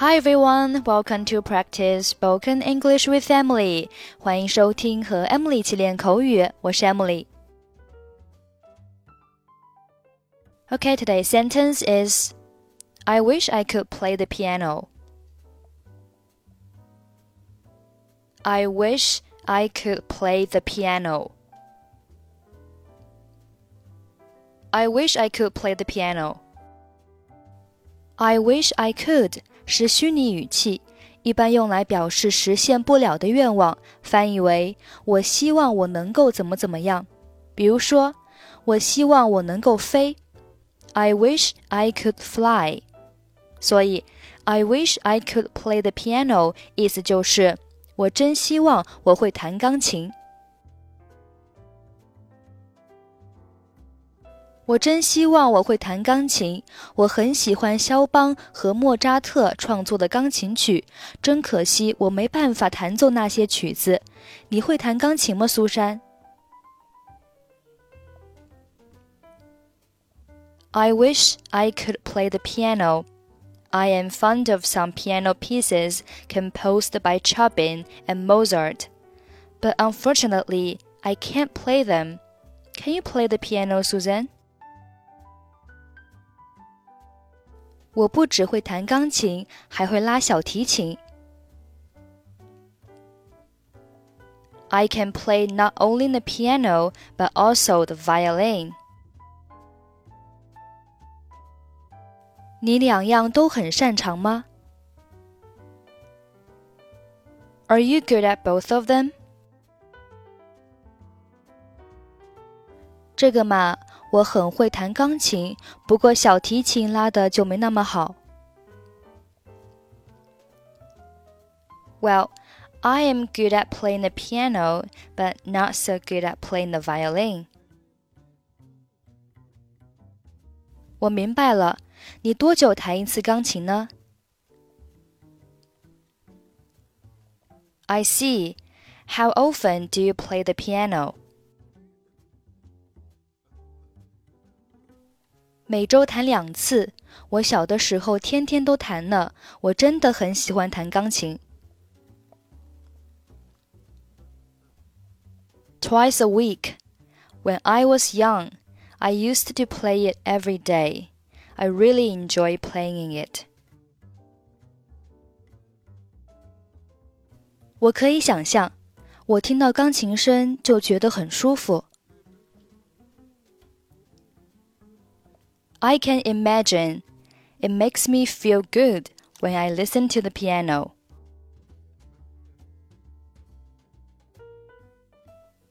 Hi everyone, welcome to practice spoken English with Emily. 欢迎收听和 Emily 一起练口语，我是 Emily。Okay, today's sentence is I wish I could play the piano. I wish I could play the piano. I wish I could play the piano. I wish I could 是虚拟语气，一般用来表示实现不了的愿望，翻译为“我希望我能够怎么怎么样”。比如说，我希望我能够飞，I wish I could fly。所以，I wish I could play the piano，意思就是我真希望我会弹钢琴。我真希望我会弹钢琴，我很喜欢肖邦和莫扎特创作的钢琴曲，真可惜我没办法弹奏那些曲子。你会弹钢琴吗，苏珊？I wish I could play the piano. I am fond of some piano pieces composed by Chopin and Mozart, but unfortunately, I can't play them. Can you play the piano, Susan? 我不只会弹钢琴，还会拉小提琴。I can play not only the piano but also the violin. 你两样都很擅长吗？Are you good at both of them? 这个嘛， 我很会弹钢琴，不过小提琴拉的就没那么好。Well, I am good at playing the piano, but not so good at playing the violin. 我明白了，你多久弹一次钢琴呢？I see. How often do you play the piano? 每周弹两次。我小的时候天天都弹呢。我真的很喜欢弹钢琴。Twice a week. When I was young, I used to play it every day. I really enjoy playing it. 我可以想象，我听到钢琴声就觉得很舒服。 I can imagine. It makes me feel good when I listen to the piano.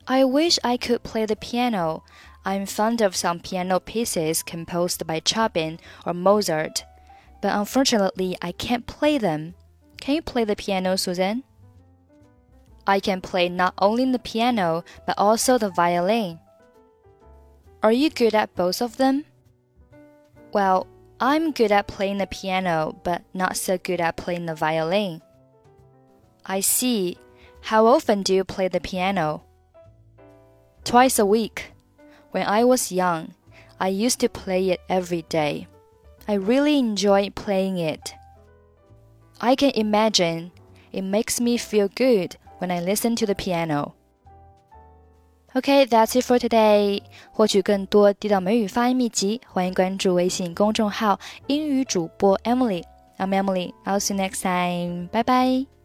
I wish I could play the piano. I'm fond of some piano pieces composed by Chopin or Mozart, but unfortunately I can't play them. Can you play the piano, Susan? I can play not only the piano but also the violin. Are you good at both of them? Well, I'm good at playing the piano, but not so good at playing the violin. I see. How often do you play the piano? Twice a week. When I was young, I used to play it every day. I really enjoy playing it. I can imagine it makes me feel good when I listen to the piano. OK，that's it for today. 获取更多地道美语发音秘籍，欢迎关注微信公众号“英语主播 Emily”。I'm Emily. I'll see you next time. Bye bye.